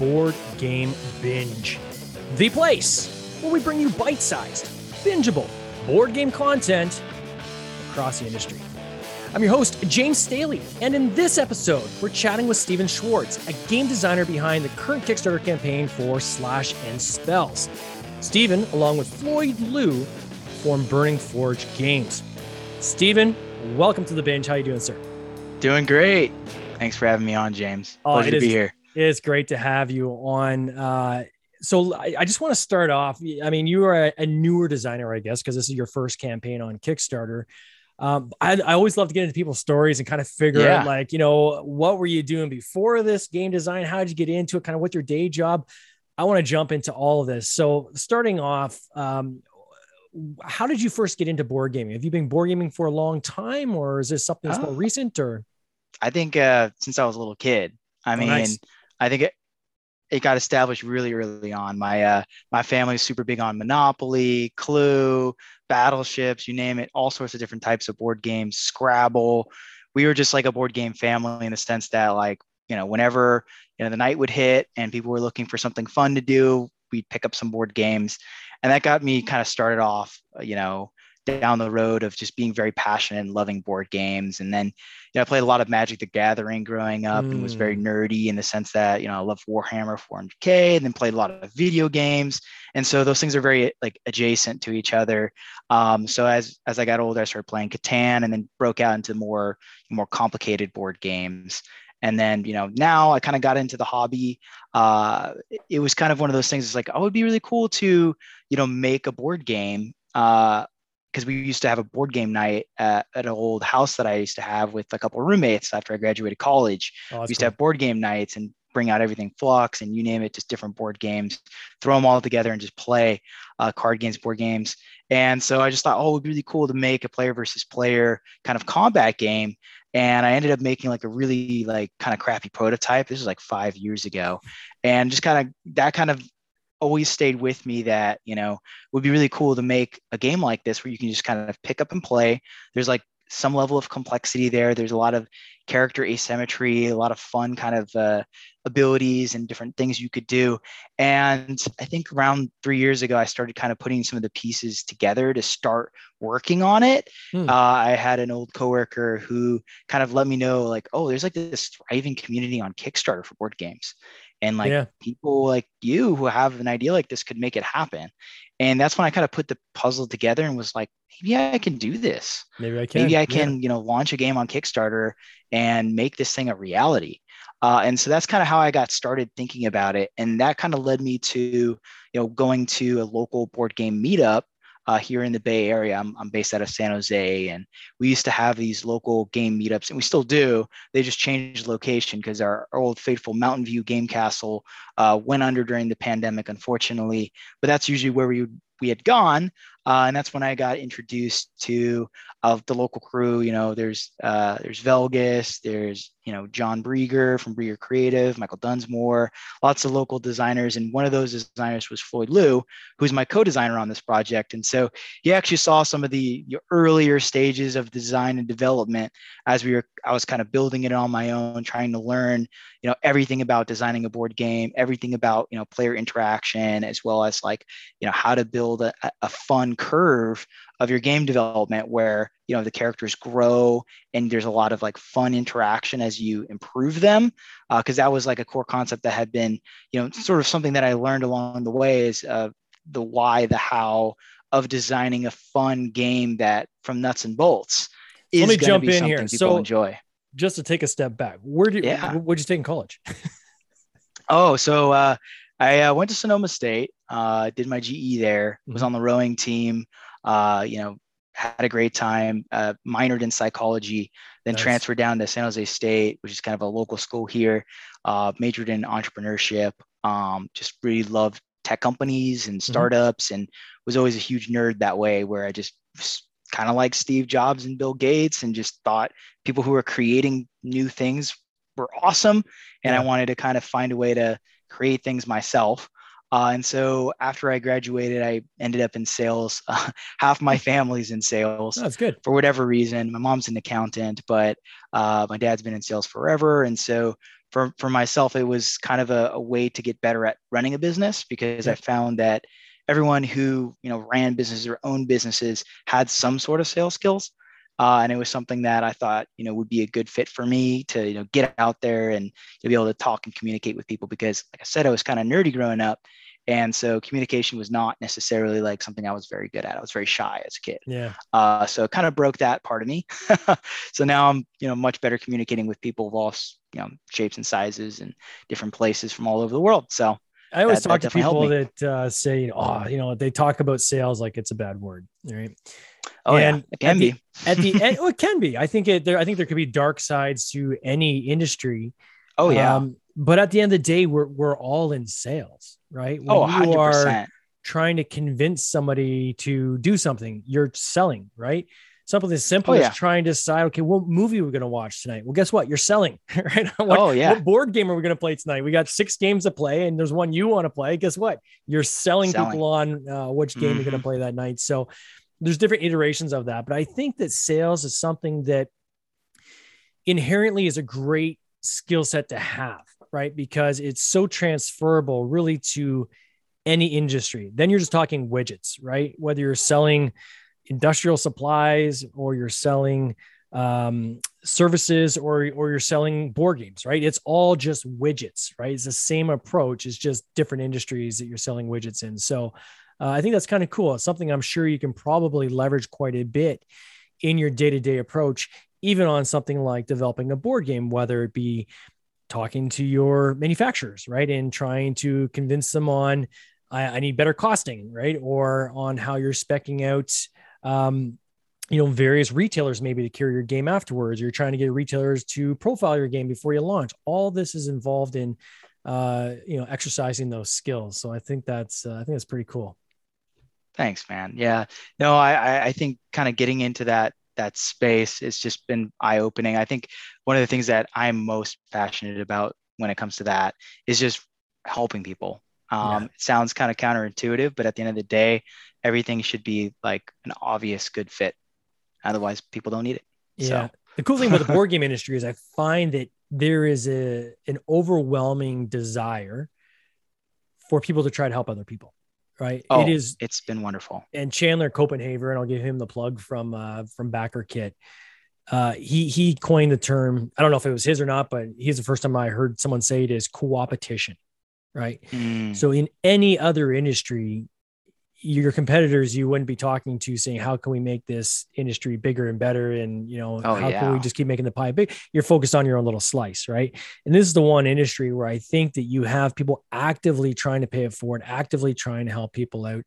Board Game Binge, the place where we bring you bite sized, bingeable board game content across the industry. I'm your host, James Staley, and in this episode, we're chatting with Steven Schwartz, a game designer behind the current Kickstarter campaign for Slash and Spells. Steven, along with Floyd Liu, formed Burning Forge Games. Steven, welcome to the binge. How are you doing, sir? Doing great. Thanks for having me on, James. Oh, Pleasure to be here. It's great to have you on. Uh, so I, I, just want to start off. I mean, you are a, a newer designer, I guess, because this is your first campaign on Kickstarter. Um, I, I, always love to get into people's stories and kind of figure yeah. out, like, you know, what were you doing before this game design? How did you get into it? Kind of what's your day job? I want to jump into all of this. So, starting off, um, how did you first get into board gaming? Have you been board gaming for a long time, or is this something that's more oh. recent? Or I think uh, since I was a little kid. I oh, mean, nice. I think it, it got established really early on. My uh, my family is super big on Monopoly, Clue, Battleships, you name it, all sorts of different types of board games, Scrabble. We were just like a board game family in the sense that like you know whenever you know the night would hit and people were looking for something fun to do, we'd pick up some board games, and that got me kind of started off. You know, down the road of just being very passionate and loving board games. And then, you know, I played a lot of Magic the Gathering growing up mm. and was very mm. nerdy in the sense that, you know, I love Warhammer 400K and then played a lot of video games. And so those things are very like adjacent to each other. Um, so as, as I got older, I started playing Catan and then broke out into more, more complicated board games. And then, you know, now I kind of got into the hobby. Uh, it was kind of one of those things. It's like, oh, it would be really cool to, you know, make a board game uh, because we used to have a board game night at, at, an old house that I used to have with a couple of roommates after I graduated college. Oh, we used cool. to have board game nights and bring out everything Fluxx and you name it, just different board games, throw them all together and just play uh, card games, board games. And so I just thought, oh, it would be really cool to make a player versus player kind of combat game. And I ended up making like a really like kind of crappy prototype. This was like five years ago. And just kind of that kind of always stayed with me that you know would be really cool to make a game like this where you can just kind of pick up and play. There's like some level of complexity there. There's a lot of character asymmetry a lot of fun kind of uh, abilities and different things you could do. And i think around three years ago i started kind of putting some of the pieces together to start working on it. Hmm. uh, i had an old coworker who kind of let me know like oh there's like this thriving community on kickstarter for board games and like yeah. people like you who have an idea like this could make it happen and that's when i kind of put the puzzle together and was like maybe i can do this maybe i can maybe i can yeah. you know launch a game on kickstarter and make this thing a reality uh, and so that's kind of how i got started thinking about it and that kind of led me to you know going to a local board game meetup uh, here in the Bay Area. I'm, I'm based out of San Jose, and we used to have these local game meetups, and we still do. They just changed location because our, old faithful Mountain View Game Kastle uh, went under during the pandemic, unfortunately. But that's usually where we we had gone, uh, and that's when I got introduced to of the local crew. You know, there's uh, there's Velgus, there's you know John Brieger from Brieger Creative, Michael Dunsmore, lots of local designers, and one of those designers was Floyd Liu, who's my co-designer on this project. And so he actually saw some of the, the earlier stages of design and development as we were. I was kind of building it on my own, trying to learn, you know, everything about designing a board game, everything about you know player interaction, as well as like you know how to build a, a fun curve of your game development where you know the characters grow and there's a lot of like fun interaction as you improve them because uh, that was like a core concept that had been you know sort of something that i learned along the way is uh, the why the how of designing a fun game that from nuts and bolts is let me jump in here. so enjoy. just to take a step back where did yeah. what did you take in college? Oh so uh, i uh, went to sonoma state uh, did my ge there was mm-hmm. on the rowing team uh, you know, had a great time, uh, minored in psychology, then nice. transferred down to San Jose State, which is kind of a local school here, uh, majored in entrepreneurship, um, just really loved tech companies and mm-hmm. startups mm-hmm. and was always a huge nerd that way where I just kind of like Steve Jobs and Bill Gates and just thought people who are creating new things were awesome. And yeah. I wanted to kind of find a way to create things myself. Uh, and so after I graduated, I ended up in sales. Uh, half my family's in sales. That's good. For whatever reason, my mom's an accountant, but uh, my dad's been in sales forever. And so for for myself, it was kind of a, a way to get better at running a business because yeah. I found that everyone who you know ran businesses or owned businesses had some sort of sales skills. Uh, and it was something that I thought, you know, would be a good fit for me to, you know, get out there and to be able to talk and communicate with people because, like I said, I was kind of nerdy growing up, and so communication was not necessarily like something I was very good at. I was very shy as a kid. Yeah. Uh, so it kind of broke that part of me. so now I'm, you know, much better communicating with people of all, you know, shapes and sizes and different places from all over the world. So I always that, talk that to people that uh, say, oh, you know, they talk about sales like it's a bad word, right? Oh, and yeah, it can be. The, at the end, oh, it can be. I think it. There, I think there could be dark sides to any industry. Oh yeah. Um, but at the end of the day, we're we're all in sales, right? When oh, 100%. you are trying to convince somebody to do something, you're selling, right? Something as simple oh, yeah. as trying to decide, okay, what movie we're going to watch tonight? Well, guess what? You're selling, right? what, oh, yeah. What board game are we going to play tonight? We got six games to play, and there's one you want to play. Guess what? You're selling, selling. people on uh, which game mm-hmm. you're going to play that night. So there's different iterations of that. But I think that sales is something that inherently is a great skill set to have right? Because it's so transferable really to any industry. Then you're just talking widgets, right? Whether you're selling industrial supplies or you're selling um, services or, or you're selling board games, right? It's all just widgets, right? It's the same approach. It's just different industries that you're selling widgets in. So uh, I think that's kind of cool. It's something I'm sure you can probably leverage quite a bit in your day to day approach, even on something like developing a board game, whether it be talking to your manufacturers, right? And trying to convince them on, I, I need better costing, right? Or on how you're specking out, um, you know, various retailers maybe to carry your game afterwards. You're trying to get retailers to profile your game before you launch. All this is involved in, uh, you know, exercising those skills. So I think that's, uh, I think that's pretty cool. Thanks, man. Yeah, no, I, I think kind of getting into that that space has just been eye opening. I think one of the things that I'm most passionate about when it comes to that is just helping people. Um, yeah. It sounds kind of counterintuitive, but at the end of the day, everything should be like an obvious good fit. Otherwise, people don't need it. Yeah. So. The cool thing about the board game industry is I find that there is a an overwhelming desire for people to try to help other people right? Oh, it is. It's been wonderful. And Chandler Copenhaver, and I'll give him the plug from uh, from BackerKit. Uh, he he coined the term. I don't know if it was his or not, but he's the first time I heard someone say it is co-opetition, right? Mm. So in any other industry, your competitors you wouldn't be talking to saying how can we make this industry bigger and better? And you know oh, how yeah. can we just keep making the pie big? You're focused on your own little slice right? And this is the one industry where i think that you have people actively trying to pay it forward actively trying to help people out.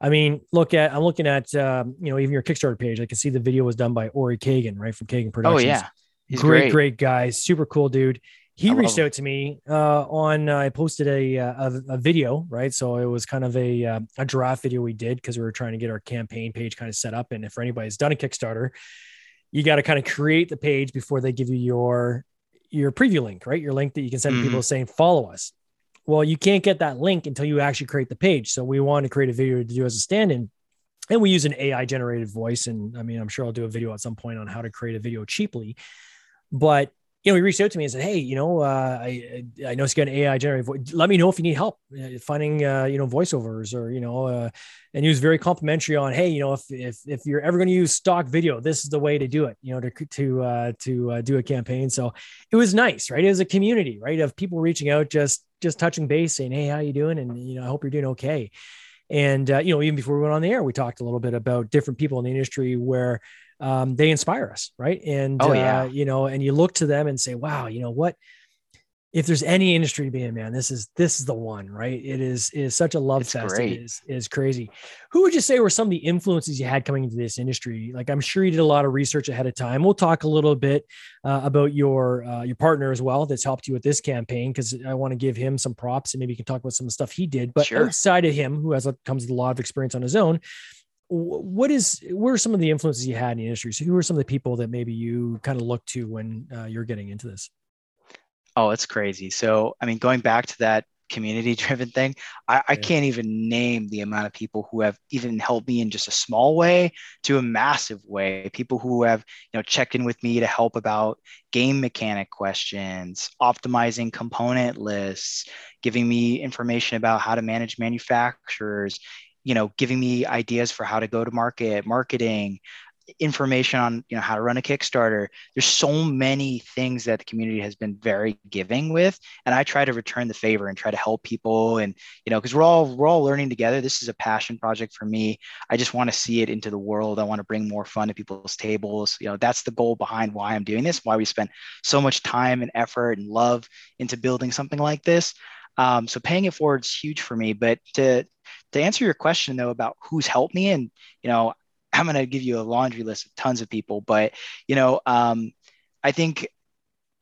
I mean look at i'm looking at um, you know even your kickstarter page. I can see the video was done by ori kagan right from kagan productions. oh yeah. He's great, great, great guy, super cool dude he reached out to me uh, on uh, I posted a, uh, a, a video right? So it was kind of a uh, a draft video we did because we were trying to get our campaign page kind of set up. And if anybody's done a Kickstarter you got to kind of create the page before they give you your your preview link right? Your link that you can send mm-hmm. people saying follow us. Well you can't get that link until you actually create the page. So we want to create a video to do as a stand-in. And we use an AI generated voice. And I mean I'm sure I'll do a video at some point on how to create a video cheaply. But you know, he reached out to me and said, "Hey, you know, uh, I I know it's got an AI generated. Let me know if you need help uh, finding, uh, you know, voiceovers or you know." Uh, and he was very complimentary on, "Hey, you know, if if if you're ever going to use stock video, this is the way to do it. You know, to to uh, to uh, do a campaign." So it was nice, right? It was a community, right, of people reaching out, just just touching base, saying, "Hey, how are you doing?" And you know, I hope you're doing okay. And uh, you know, even before we went on the air, we talked a little bit about different people in the industry where um, they inspire us, right? And oh, yeah. Uh, you know, and you look to them and say, wow, you know what? If there's any industry to be in, man, this is this is the one, right? It is is such a love it's fest. Great. It is is crazy. Who would you say were some of the influences you had coming into this industry? Like I'm sure you did a lot of research ahead of time. We'll talk a little bit uh, about your uh, your partner as well that's helped you with this campaign because I want to give him some props and maybe you can talk about some of the stuff he did. But sure. outside of him, who has comes with a lot of experience on his own, what is what are some of the influences you had in the industry? So who are some of the people that maybe you kind of look to when uh, you're getting into this? Oh, it's crazy. So I mean, going back to that community driven thing. I, I, can't even name the amount of people who have even helped me in just a small way to a massive way. People who have, you know, checked in with me to help about game mechanic questions, optimizing component lists, giving me information about how to manage manufacturers, you know, giving me ideas for how to go to market, marketing, information on you know how to run a kickstarter. There's so many things that the community has been very giving with and i try to return the favor and try to help people and you know because we're all we're all learning together. This is a passion project for me. I just want to see it into the world. I want to bring more fun to people's tables. You know that's the goal behind why i'm doing this why we spent so much time and effort and love into building something like this. Um, so paying it forward is huge for me but to to answer your question though about who's helped me and you know I'm going to give you a laundry list of tons of people, but you know, um, I think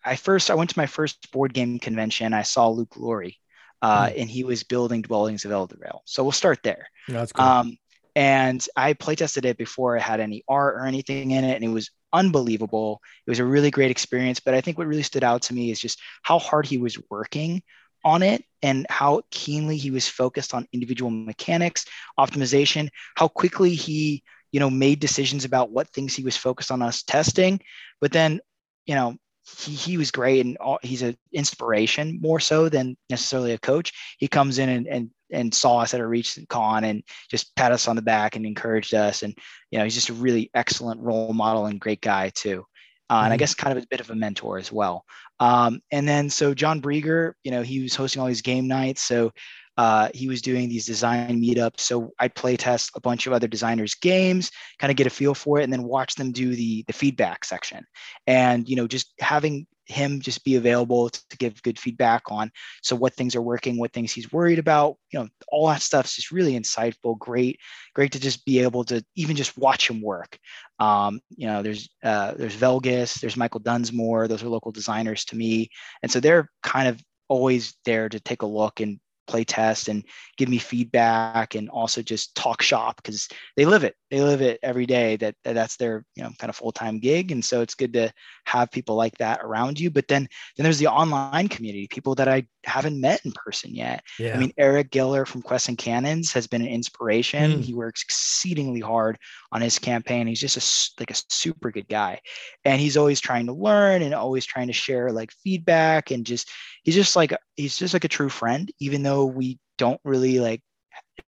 I first I went to my first board game convention. I saw Luke Laurie, uh, mm. and he was building Dwellings of Eldervale. So we'll start there. That's cool. Um, and I playtested it before it had any art or anything in it, and it was unbelievable. It was a really great experience. But I think what really stood out to me is just how hard he was working on it and how keenly he was focused on individual mechanics, optimization, how quickly he you know, made decisions about what things he was focused on us testing. But then, you know, he, he was great and all, he's an inspiration more so than necessarily a coach. He comes in and, and, and saw us at a recent con and just pat us on the back and encouraged us. And, you know, he's just a really excellent role model and great guy too. Uh, and I mm-hmm. guess kind of a bit of a mentor as well. Um, and then so John Brieger, you know, he was hosting all these game nights. So uh, he was doing these design meetups. So I'd play test a bunch of other designers' games, kind of get a feel for it, and then watch them do the the feedback section. And you know, just having him just be available to, give good feedback on so what things are working, what things he's worried about, you know, all that stuff's just really insightful. Great, great to just be able to even just watch him work. Um, you know, there's uh, there's Velgus, there's Michael Dunsmore. Those are local designers to me, and so they're kind of always there to take a look and play test and give me feedback and also just talk shop because they live it. They live it every day that, that that's their you know kind of full-time gig. And so it's good to have people like that around you. But then then there's the online community people that i haven't met in person yet. Yeah. i mean eric giller from quest and cannons has been an inspiration. Mm. he works exceedingly hard on his campaign. He's just a like a super good guy. And he's always trying to learn and always trying to share like feedback and just he's just like he's just like a true friend even though we don't really like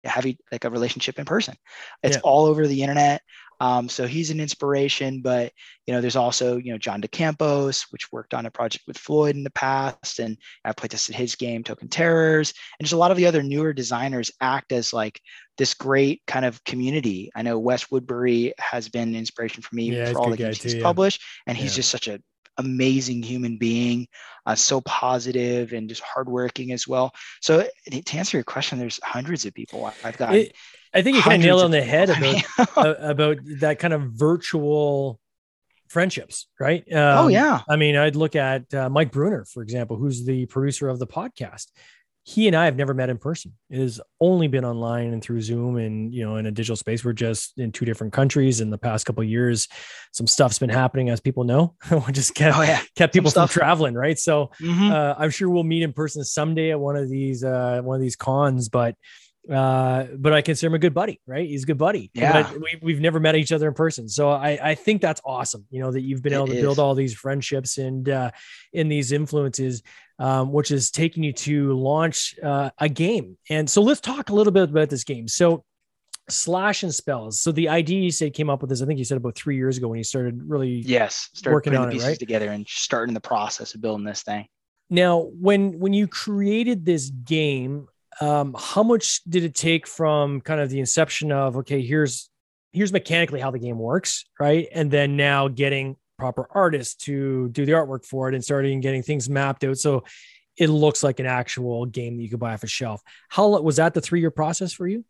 have like a relationship in person. It's yeah. all over the internet. Um, so he's an inspiration but you know there's also you know john decampos which worked on a project with floyd in the past and I've played tested his game token terrors. And just a lot of the other newer designers act as like this great kind of community. I know wes woodbury has been an inspiration for me yeah, for all the games he's published and he's yeah. just such a amazing human being, uh, so positive and just hardworking as well. So to answer your question, there's hundreds of people I've got. I think you kind of nailed on the head about about that kind of virtual friendships, right? Oh, um, oh yeah. I mean, I'd look at uh, Mike Bruner, for example, who's the producer of the podcast he and I have never met in person. It has only been online and through Zoom and you know in a digital space. We're just in two different countries. In the past couple years, some stuff's been happening, as people know. we just kept oh, yeah. kept people from traveling, right? So mm-hmm. uh, I'm sure we'll meet in person someday at one of these uh, one of these cons. But uh, but I consider him a good buddy, right? He's a good buddy. Yeah. we, we've never met each other in person. So I, I think that's awesome. You know, that you've been it able to is. build all these friendships and, uh, in these influences um, which is taking you to launch uh, a game. And so let's talk a little bit about this game. So slash and spells. So the idea you said came up with this, I think you said about three years ago when you started really yes, started working on it, right? together and starting the process of building this thing. Now, when when you created this game, um, how much did it take from kind of the inception of okay, here's here's mechanically how the game works, right? And then now getting proper artists to do the artwork for it and starting getting things mapped out so it looks like an actual game that you could buy off a shelf. How was that the three year process for you?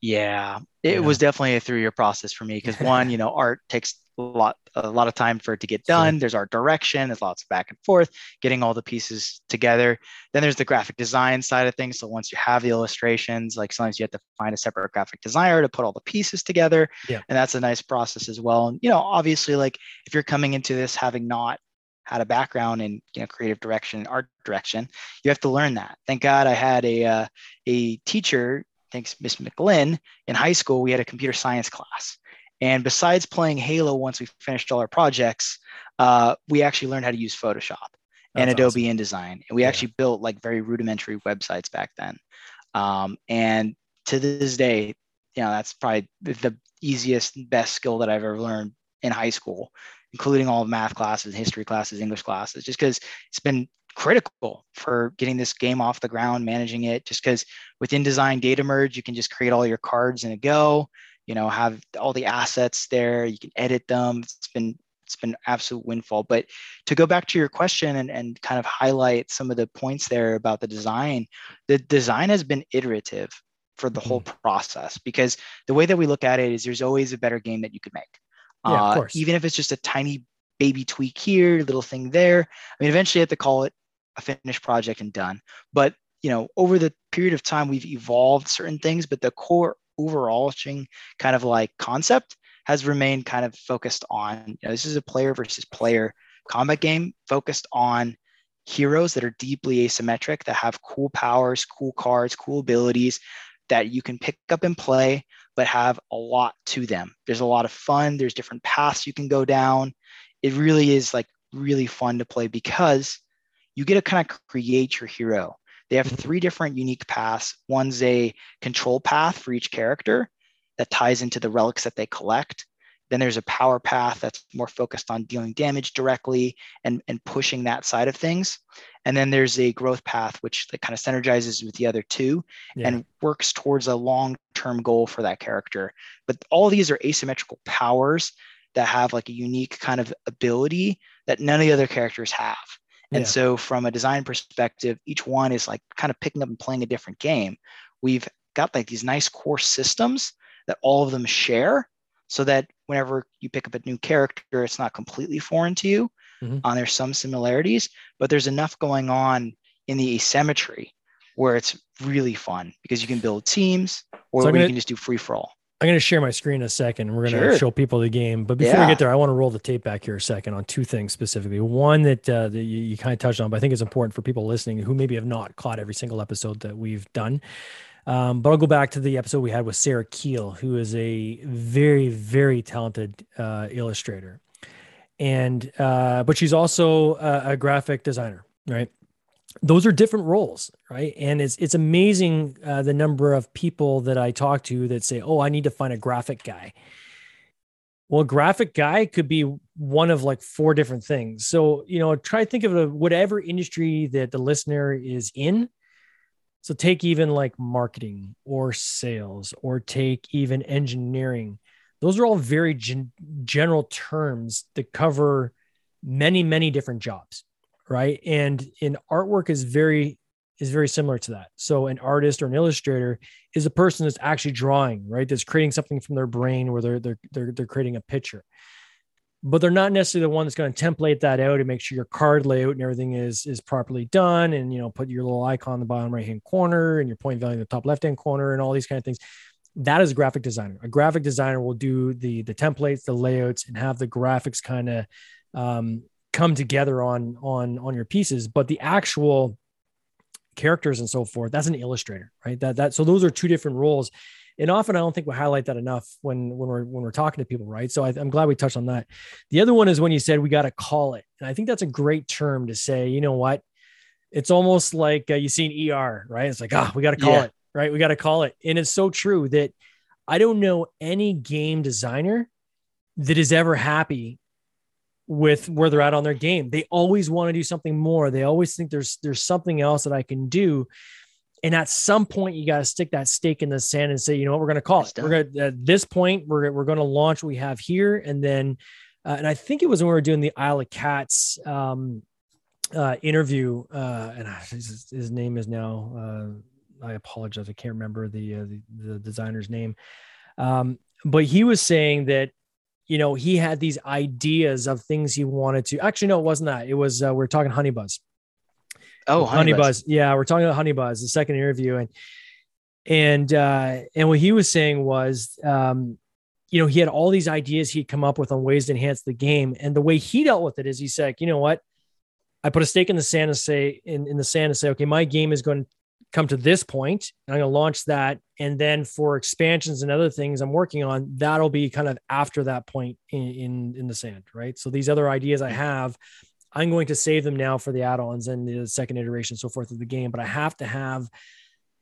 Yeah, it yeah. was definitely a three year process for me because one, you know, art takes a lot a lot of time for it to get done. Sure. There's art direction, there's lots of back and forth, getting all the pieces together. Then there's the graphic design side of things. So once you have the illustrations, like sometimes you have to find a separate graphic designer to put all the pieces together. Yeah. And that's a nice process as well. And you know, obviously, like if you're coming into this having not had a background in you know creative direction, art direction, you have to learn that. Thank God I had a uh, a teacher, thanks Miss McGlynn, in high school. We had a computer science class, and besides playing Halo, once we finished all our projects, uh, we actually learned how to use Photoshop and Adobe awesome. InDesign, and we yeah. actually built like very rudimentary websites back then. Um, and to this day, you know, that's probably the easiest, best skill that I've ever learned in high school, including all math classes, history classes, English classes, just because it's been critical for getting this game off the ground, managing it. Just because with InDesign data merge, you can just create all your cards in a go, you know, have all the assets there, you can edit them. It's been it's been absolute windfall. But to go back to your question and, and kind of highlight some of the points there about the design, the design has been iterative for the whole mm-hmm. process because the way that we look at it is there's always a better game that you could make. Yeah, uh. Even if it's just a tiny baby tweak here, little thing there. I mean, eventually you have to call it a finished project and done. But you know, over the period of time, we've evolved certain things, but the core overarching kind of like concept has remained kind of focused on. You know, this is a player versus player combat game focused on heroes that are deeply asymmetric that have cool powers, cool cards, cool abilities, that you can pick up and play, but have a lot to them. There's a lot of fun. There's different paths you can go down. It really is like really fun to play because you get to kind of create your hero. They have mm-hmm. three different unique paths. One's a control path for each character that ties into the relics that they collect. Then there's a power path that's more focused on dealing damage directly and, and pushing that side of things. And then there's a growth path, which that kind of synergizes with the other two yeah. and works towards a long term goal for that character. But all these are asymmetrical powers that have like a unique kind of ability that none of the other characters have. And yeah. so, from a design perspective, each one is like kind of picking up and playing a different game. We've got like these nice core systems that all of them share so that whenever you pick up a new character, it's not completely foreign to you. Mm-hmm. Uh, there's some similarities, but there's enough going on in the asymmetry where it's really fun because you can build teams or so gonna, you can just do free for all. I'm going to share my screen in a second. We're going to sure. show people the game. But before yeah. we get there, I want to roll the tape back here a second on two things specifically. One that, uh, that you, you kind of touched on, but I think it's important for people listening who maybe have not caught every single episode that we've done. Um, but I'll go back to the episode we had with Sarah Keel, who is a very, very talented uh, illustrator and uh, but she's also a, a, graphic designer, right? Those are different roles, right? And it's it's amazing uh, the number of people that I talk to that say, "Oh, I need to find a graphic guy." Well, graphic guy could be one of like four different things. So you know, try think of a, whatever industry that the listener is in. So take even like marketing or sales, or take even engineering those are all very gen- general terms that cover many many different jobs right and in artwork is very is very similar to that so an artist or an illustrator is a person that's actually drawing right that's creating something from their brain where they're they're they're, they're creating a picture but they're not necessarily the one that's going to template that out and make sure your card layout and everything is is properly done and you know put your little icon in the bottom right hand corner and your point value in the top left hand corner and all these kind of things that is a graphic designer. A graphic designer will do the the templates, the layouts, and have the graphics kind of um, come together on on on your pieces. But the actual characters and so forth, that's an illustrator, right? That that so those are two different roles. And often I don't think we highlight that enough when when we're when we're talking to people, right? So I, am glad we touched on that. The other one is when you said we got to call it, and I think that's a great term to say. You know what? It's almost like uh, you an ER, right? It's like ah, oh, we got to call yeah. it right? We got to call it. And it's so true that I don't know any game designer that is ever happy with where they're at on their game. They always want to do something more. They always think there's there's something else that I can do. And at some point, you got to stick that stake in the sand and say, you know what, we're going to call it. We're going to, at this point, we're, we're going to launch what we have here. And then, uh, and I think it was when we were doing the Isle of Cats um, uh, interview, uh, and his, his, name is now uh, I apologize. I can't remember the uh, the, the, designer's name. Um, but he was saying that you know he had these ideas of things he wanted to. Actually, no, it wasn't that. It was uh, we are talking Honey Buzz. Oh, Honey, Honey Buzz. Buzz. Yeah, we're talking about Honey Buzz. The second interview, and and uh, and what he was saying was. Um, you know, he had all these ideas he'd come up with on ways to enhance the game. And the way he dealt with it is he said, you know what? I put a stake in the sand and say in, in the sand and say, okay, my game is going come to this point, and I'm going to launch that. And then for expansions and other things I'm working on, that'll be kind of after that point in, in, in the sand, right? So these other ideas I have, I'm going to save them now for the add-ons and the second iteration, so forth of the game. But I have to have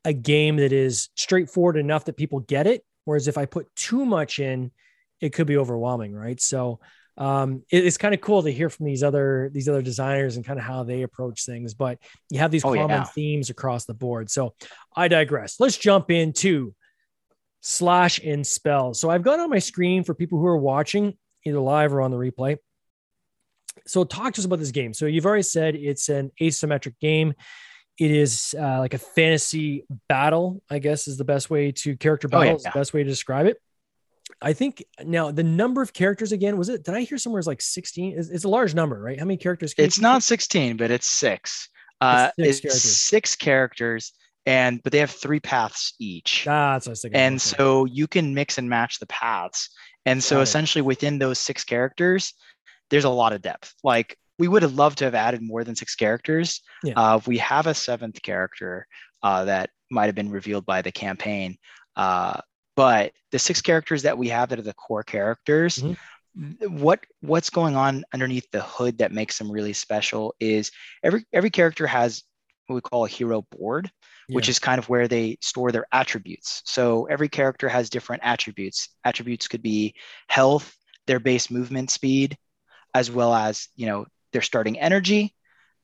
a game that is straightforward enough that people get it. Whereas if I put too much in, it could be overwhelming, right? So um, it, it's kind of cool to hear from these other these other designers and kind of how they approach things. But you have these oh, common yeah. themes across the board. So I digress. Let's jump into slash and spell. So I've got on my screen for people who are watching either live or on the replay. So talk to us about this game. So you've already said it's an asymmetric game. It is uh, like a fantasy battle, I guess is the best way to character battle, oh, yeah. is the best way to describe it. I think now the number of characters again was it? Did I hear somewhere is like sixteen? It's, it's, a large number, right? How many characters? Can it's not sixteen, but it's six. Uh, it's, six, it's characters. six characters, and but they have three paths each. Ah, that's what I was thinking. And okay. so you can mix and match the paths. And so Got essentially it. within those six characters, there's a lot of depth. Like we would have loved to have added more than six characters. Yeah. Uh, we have a seventh character uh, that might have been revealed by the campaign. Uh, but the six characters that we have that are the core characters mm-hmm. what what's going on underneath the hood that makes them really special is every every character has what we call a hero board yeah. which is kind of where they store their attributes so every character has different attributes attributes could be health their base movement speed as well as you know their starting energy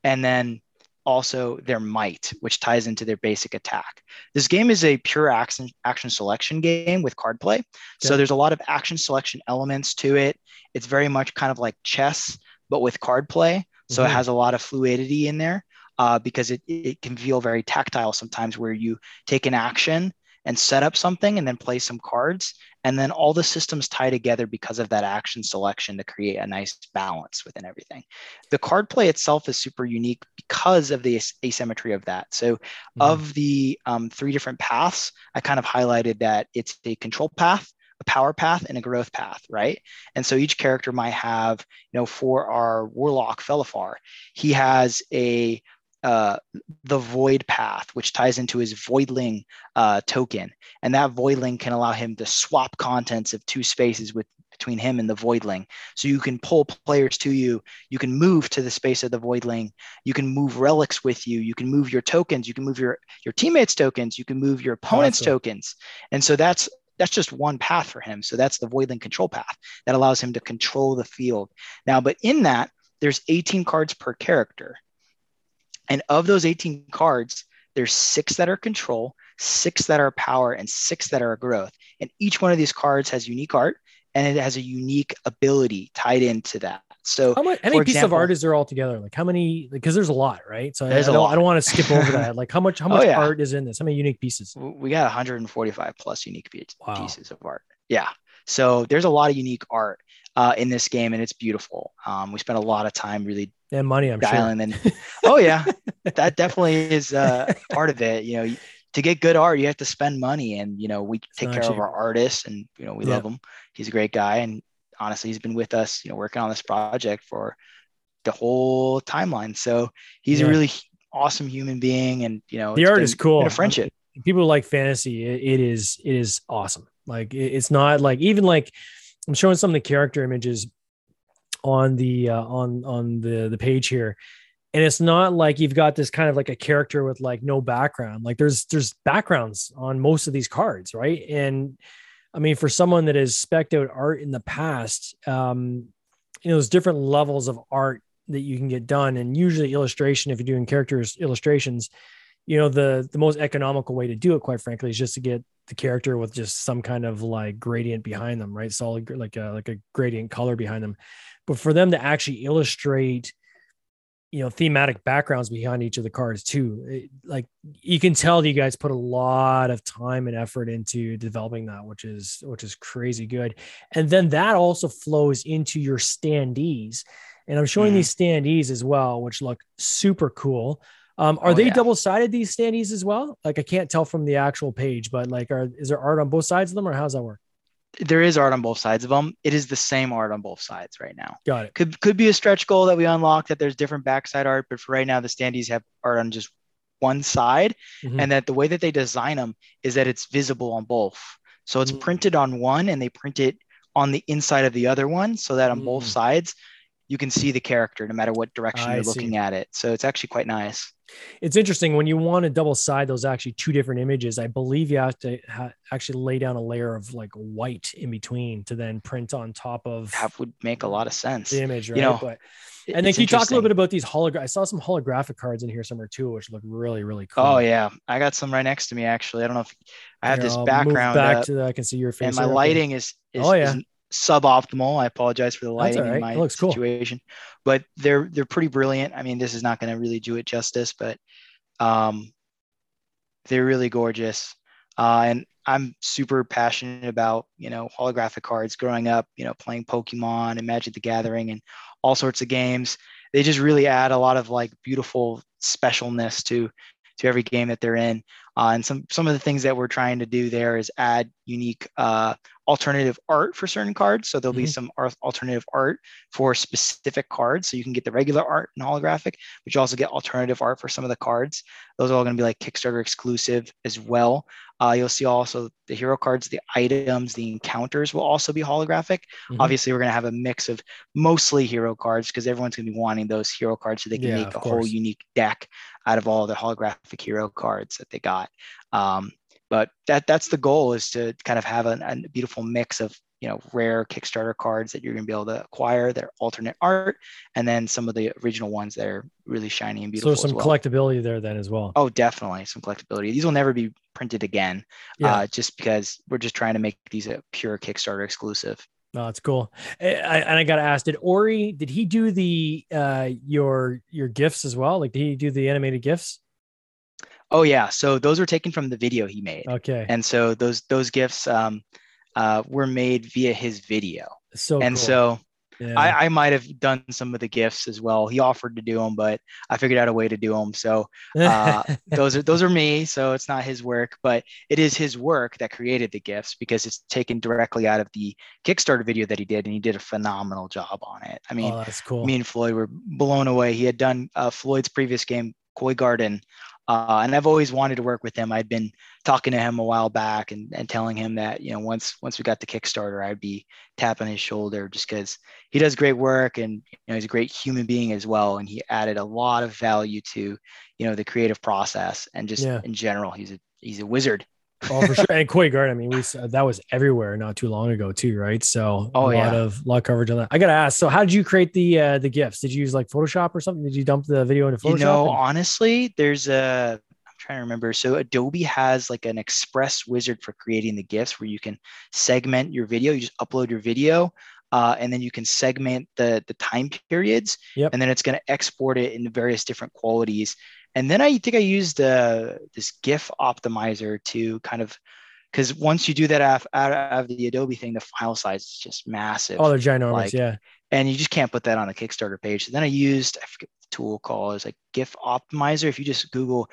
and then also their might, which ties into their basic attack. This game is a pure action action selection game with card play. So there's a lot of action selection elements to it. It's very much kind of like chess, but with card play. So mm-hmm. it has a lot of fluidity in there uh, because it, it can feel very tactile sometimes where you take an action and set up something and then play some cards. And then all the systems tie together because of that action selection to create a nice balance within everything. The card play itself is super unique because of the asymmetry of that. So, mm-hmm. of the um, three different paths, I kind of highlighted that it's a control path, a power path and a growth path, right? And so each character might have, you know, for our warlock Felifar, he has a uh, the void path, which ties into his voidling uh, token. And that voidling can allow him to swap contents of two spaces with between him and the voidling. So you can pull players to you. You can move to the space of the voidling. You can move relics with you. You can move your tokens. You can move your your teammates' tokens. You can move your opponent's awesome. tokens. And so that's that's just one path for him. So that's the voidling control path that allows him to control the field. Now, but in that, there's 18 cards per character. And of those 18 cards, there's six that are control, six that are power, and six that are growth. And each one of these cards has unique art and it has a unique ability tied into that. So, how, much, how many pieces of art is there altogether? Like, how many? Because there's a lot, right? So, I, I, don't, I don't want to skip over that. Like, how much? How oh, much oh, yeah. art is in this? How many unique pieces? We got 145 plus unique wow. pieces of art. Yeah. So, there's a lot of unique art uh, in this game, and it's beautiful. Um, we spent a lot of time really and money. I'm dialing sure. in. Oh yeah, that definitely is uh, part of it. You know, to get good art, you have to spend money, and you know, we it's take care cheap. of our artists, and you know, we yeah. love him. He's a great guy, and honestly, he's been with us, you know, working on this project for the whole timeline. So he's yeah. a really awesome human being, and you know, the art been, is cool. a friendship. People like fantasy. It, is. It is awesome. Like it, it's not like even like I'm showing some of the character images on the uh, on on the the page here. And it's not like you've got this kind of like a character with like no background. Like there's there's backgrounds on most of these cards right? And i mean for someone that has specked out art in the past um you know there's different levels of art that you can get done. And usually illustration if you're doing characters illustrations you know the the most economical way to do it quite frankly is just to get the character with just some kind of like gradient behind them right? Solid like a like a gradient color behind them. But for them to actually illustrate you know thematic backgrounds behind each of the cards too it, like you can tell you guys put a lot of time and effort into developing that which is which is crazy good. And then that also flows into your standees. And i'm showing mm-hmm. these standees as well which look super cool um, are oh, they yeah. double sided these standees as well like i can't tell from the actual page but like are is there art on both sides of them or how's that work there is art on both sides of them. It is the same art on both sides right now. Got it. Could could be a stretch goal that we unlock that there's different backside art, but for right now, the standees have art on just one side, mm-hmm. and that the way that they design them is that it's visible on both. So it's mm-hmm. printed on one, and they print it on the inside of the other one, so that on mm-hmm. both mm. sides you can see the character no matter what direction I you're looking at it. So it's actually quite nice. It's interesting when you want to double side those actually two different images. I believe you have to ha- actually lay down a layer of like white in between to then print on top of. That would make a lot of sense. The image, right? You know, but, and then can you talk a little bit about these hologram? I saw some holographic cards in here somewhere too, which look really, really cool. Oh yeah, I got some right next to me actually. I don't know if I have this background. back to the, I can see your face. And my lighting is, is, oh yeah. Is suboptimal. I apologize for the lighting right. in my situation, cool. but they're they're pretty brilliant. I mean, this is not going to really do it justice, but um, they're really gorgeous. Uh, and I'm super passionate about you know holographic cards. Growing up, you know, playing Pokemon and Magic the Gathering and all sorts of games. They just really add a lot of like beautiful specialness to to every game that they're in. Uh, and some some of the things that we're trying to do there is add unique uh, alternative art for certain cards. So there'll mm-hmm. be some alternative art for specific cards. So you can get the regular art and holographic, but you also get alternative art for some of the cards. Those are all going to be like Kickstarter exclusive as well. Uh, you'll see also the hero cards, the items, the encounters will also be holographic. Mm-hmm. Obviously, we're going to have a mix of mostly hero cards because everyone's going to be wanting those hero cards so they can yeah, make a course. whole unique deck out of all the holographic hero cards that they got. Um, but that that's the goal is to kind of have a, a beautiful mix of you know rare Kickstarter cards that you're going to be able to acquire that are alternate art, and then some of the original ones that are really shiny and beautiful. So some well. collectability there then as well. Oh, definitely some collectability. These will never be printed again, yeah. uh, just because we're just trying to make these a pure Kickstarter exclusive. Oh, that's cool. I, and I got to ask, did Ori, did he do the, uh, your, your GIFs as well? Like, did he do the animated GIFs? Oh yeah. So those were taken from the video he made. Okay. And so those, those GIFs, um, uh, were made via his video. So, and cool. so yeah. I, I might have done some of the GIFs as well. He offered to do them, but I figured out a way to do them. So uh, those are those are me. So it's not his work, but it is his work that created the GIFs because it's taken directly out of the Kickstarter video that he did, and he did a phenomenal job on it. I mean, oh, that's cool. Me and Floyd were blown away. He had done uh, Floyd's previous game, Koi Garden, uh, and I've always wanted to work with him. I'd been talking to him a while back and, and telling him that, you know, once once we got the Kickstarter, I'd be tapping his shoulder just because he does great work and you know he's a great human being as well. And he added a lot of value to, you know, the creative process and just yeah. in general, he's a he's a wizard oh, for sure. And Koi Garden, I mean, we that was everywhere not too long ago too, right? So oh, a yeah. lot of lot of coverage on that. I gotta ask. So how did you create the uh, the GIFs? Did you use like Photoshop or something? Did you dump the video into Photoshop? You know, and- honestly, there's a I'm trying to remember. So Adobe has like an express wizard for creating the GIFs where you can segment your video. You just upload your video. Uh, and then you can segment the the time periods, yep. and then it's going to export it in various different qualities. And then I think I used uh, this GIF optimizer to kind of, because once you do that out, out of the Adobe thing, the file size is just massive. Oh, they're ginormous, like, yeah. And you just can't put that on a Kickstarter page. So then I used, I forget the tool called, it's like GIF optimizer. If you just Google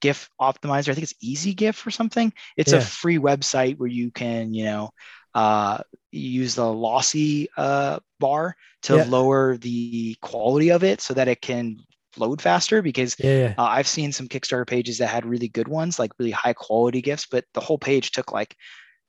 GIF optimizer, I think it's Easy GIF or something. It's yeah. a free website where you can, you know, uh, use the lossy uh, bar to yeah. lower the quality of it so that it can load faster because yeah. uh, I've seen some Kickstarter pages that had really good ones, like really high quality GIFs, but the whole page took like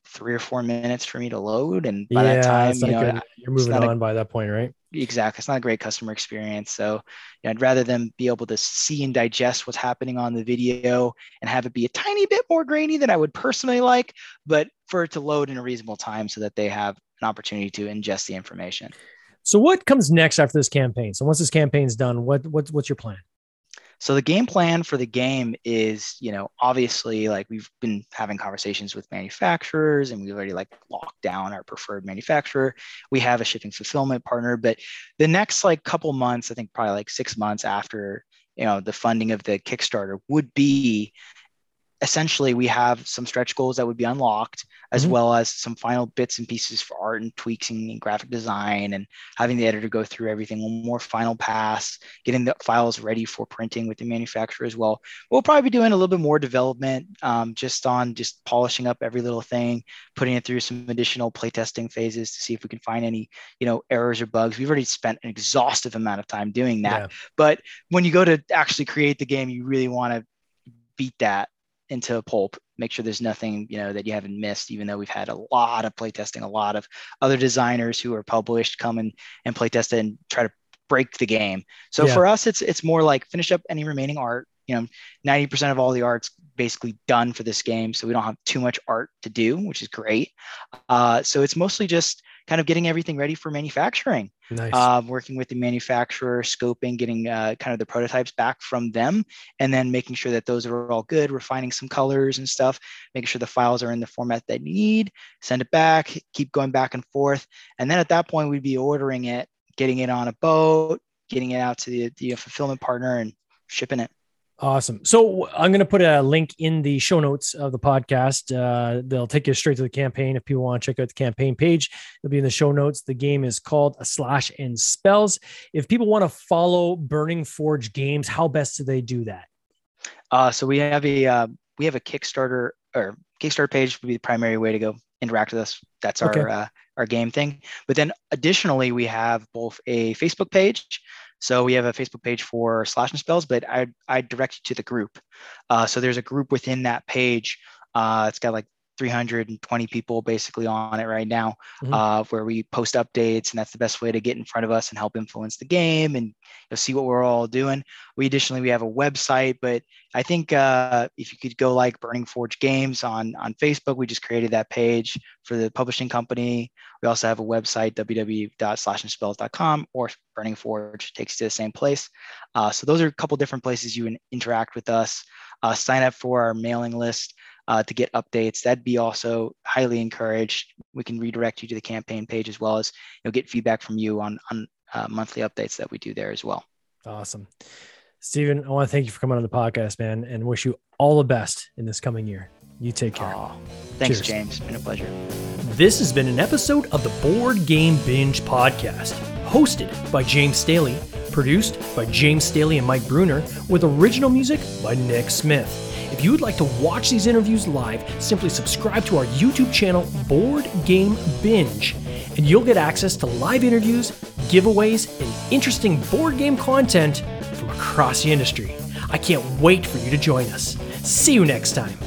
three or four minutes for me to load. And by yeah, that time, you know, you're moving on a, by that point, right? Exactly. It's not a great customer experience. So you know, I'd rather them be able to see and digest what's happening on the video and have it be a tiny bit more grainy than I would personally like, but for it to load in a reasonable time so that they have an opportunity to ingest the information. So what comes next after this campaign? So once this campaign's done, what what's what's your plan? So the game plan for the game is, you know, obviously like we've been having conversations with manufacturers and we've already like locked down our preferred manufacturer. We have a shipping fulfillment partner, but the next like couple months, I think probably like 6 months after, you know, the funding of the Kickstarter would be essentially we have some stretch goals that would be unlocked as mm-hmm. well as some final bits and pieces for art and tweaking and graphic design and having the editor go through everything one more final pass getting the files ready for printing with the manufacturer as well we'll probably be doing a little bit more development um, just on just polishing up every little thing putting it through some additional playtesting phases to see if we can find any you know errors or bugs we've already spent an exhaustive amount of time doing that yeah. but when you go to actually create the game you really want to beat that into a pulp make sure there's nothing you know that you haven't missed even though we've had a lot of playtesting a lot of other designers who are published come and, and playtest and try to break the game. So yeah. for us it's it's more like finish up any remaining art. You know 90% of all the art's basically done for this game so we don't have too much art to do which is great. Uh, so it's mostly just kind of getting everything ready for manufacturing. Nice. Uh, working with the manufacturer, scoping, getting uh, kind of the prototypes back from them, and then making sure that those are all good, refining some colors and stuff, making sure the files are in the format that you need, send it back, keep going back and forth. And then at that point, we'd be ordering it, getting it on a boat, getting it out to the, the fulfillment partner, and shipping it. Awesome. So I'm going to put a link in the show notes of the podcast. Uh, they'll take you straight to the campaign if people want to check out the campaign page. It'll be in the show notes. The game is called a slash and spells. If people want to follow Burning Forge Games, how best do they do that? Uh, so we have a uh, we have a Kickstarter or Kickstarter page would be the primary way to go interact with us. That's our okay. uh, our game thing. But then additionally, we have both a Facebook page so we have a Facebook page for Slash and Spells, but I I direct you to the group. Uh, so there's a group within that page. Uh, it's got like 320 people basically on it right now, mm-hmm. uh, where we post updates, and that's the best way to get in front of us and help influence the game and you know, see what we're all doing. We additionally we have a website, but I think uh, if you could go like Burning Forge Games on on Facebook, we just created that page for the publishing company. We also have a website www.slashandspells.com or Burning Forge takes you to the same place. Uh, so those are a couple different places you can interact with us. Uh, sign up for our mailing list uh, to get updates. That'd be also highly encouraged. We can redirect you to the campaign page as well as you'll get feedback from you on on uh, monthly updates that we do there as well. Awesome. Stephen, I want to thank you for coming on the podcast, man, and wish you all the best in this coming year. You take care. Oh, thanks, Cheers. James. It's been a pleasure. This has been an episode of the Board Game Binge podcast, hosted by James Staley, produced by James Staley and Mike Bruner, with original music by Nick Smith. If you would like to watch these interviews live, simply subscribe to our YouTube channel, Board Game Binge, and you'll get access to live interviews, giveaways, and interesting board game content from across the industry. I can't wait for you to join us. See you next time.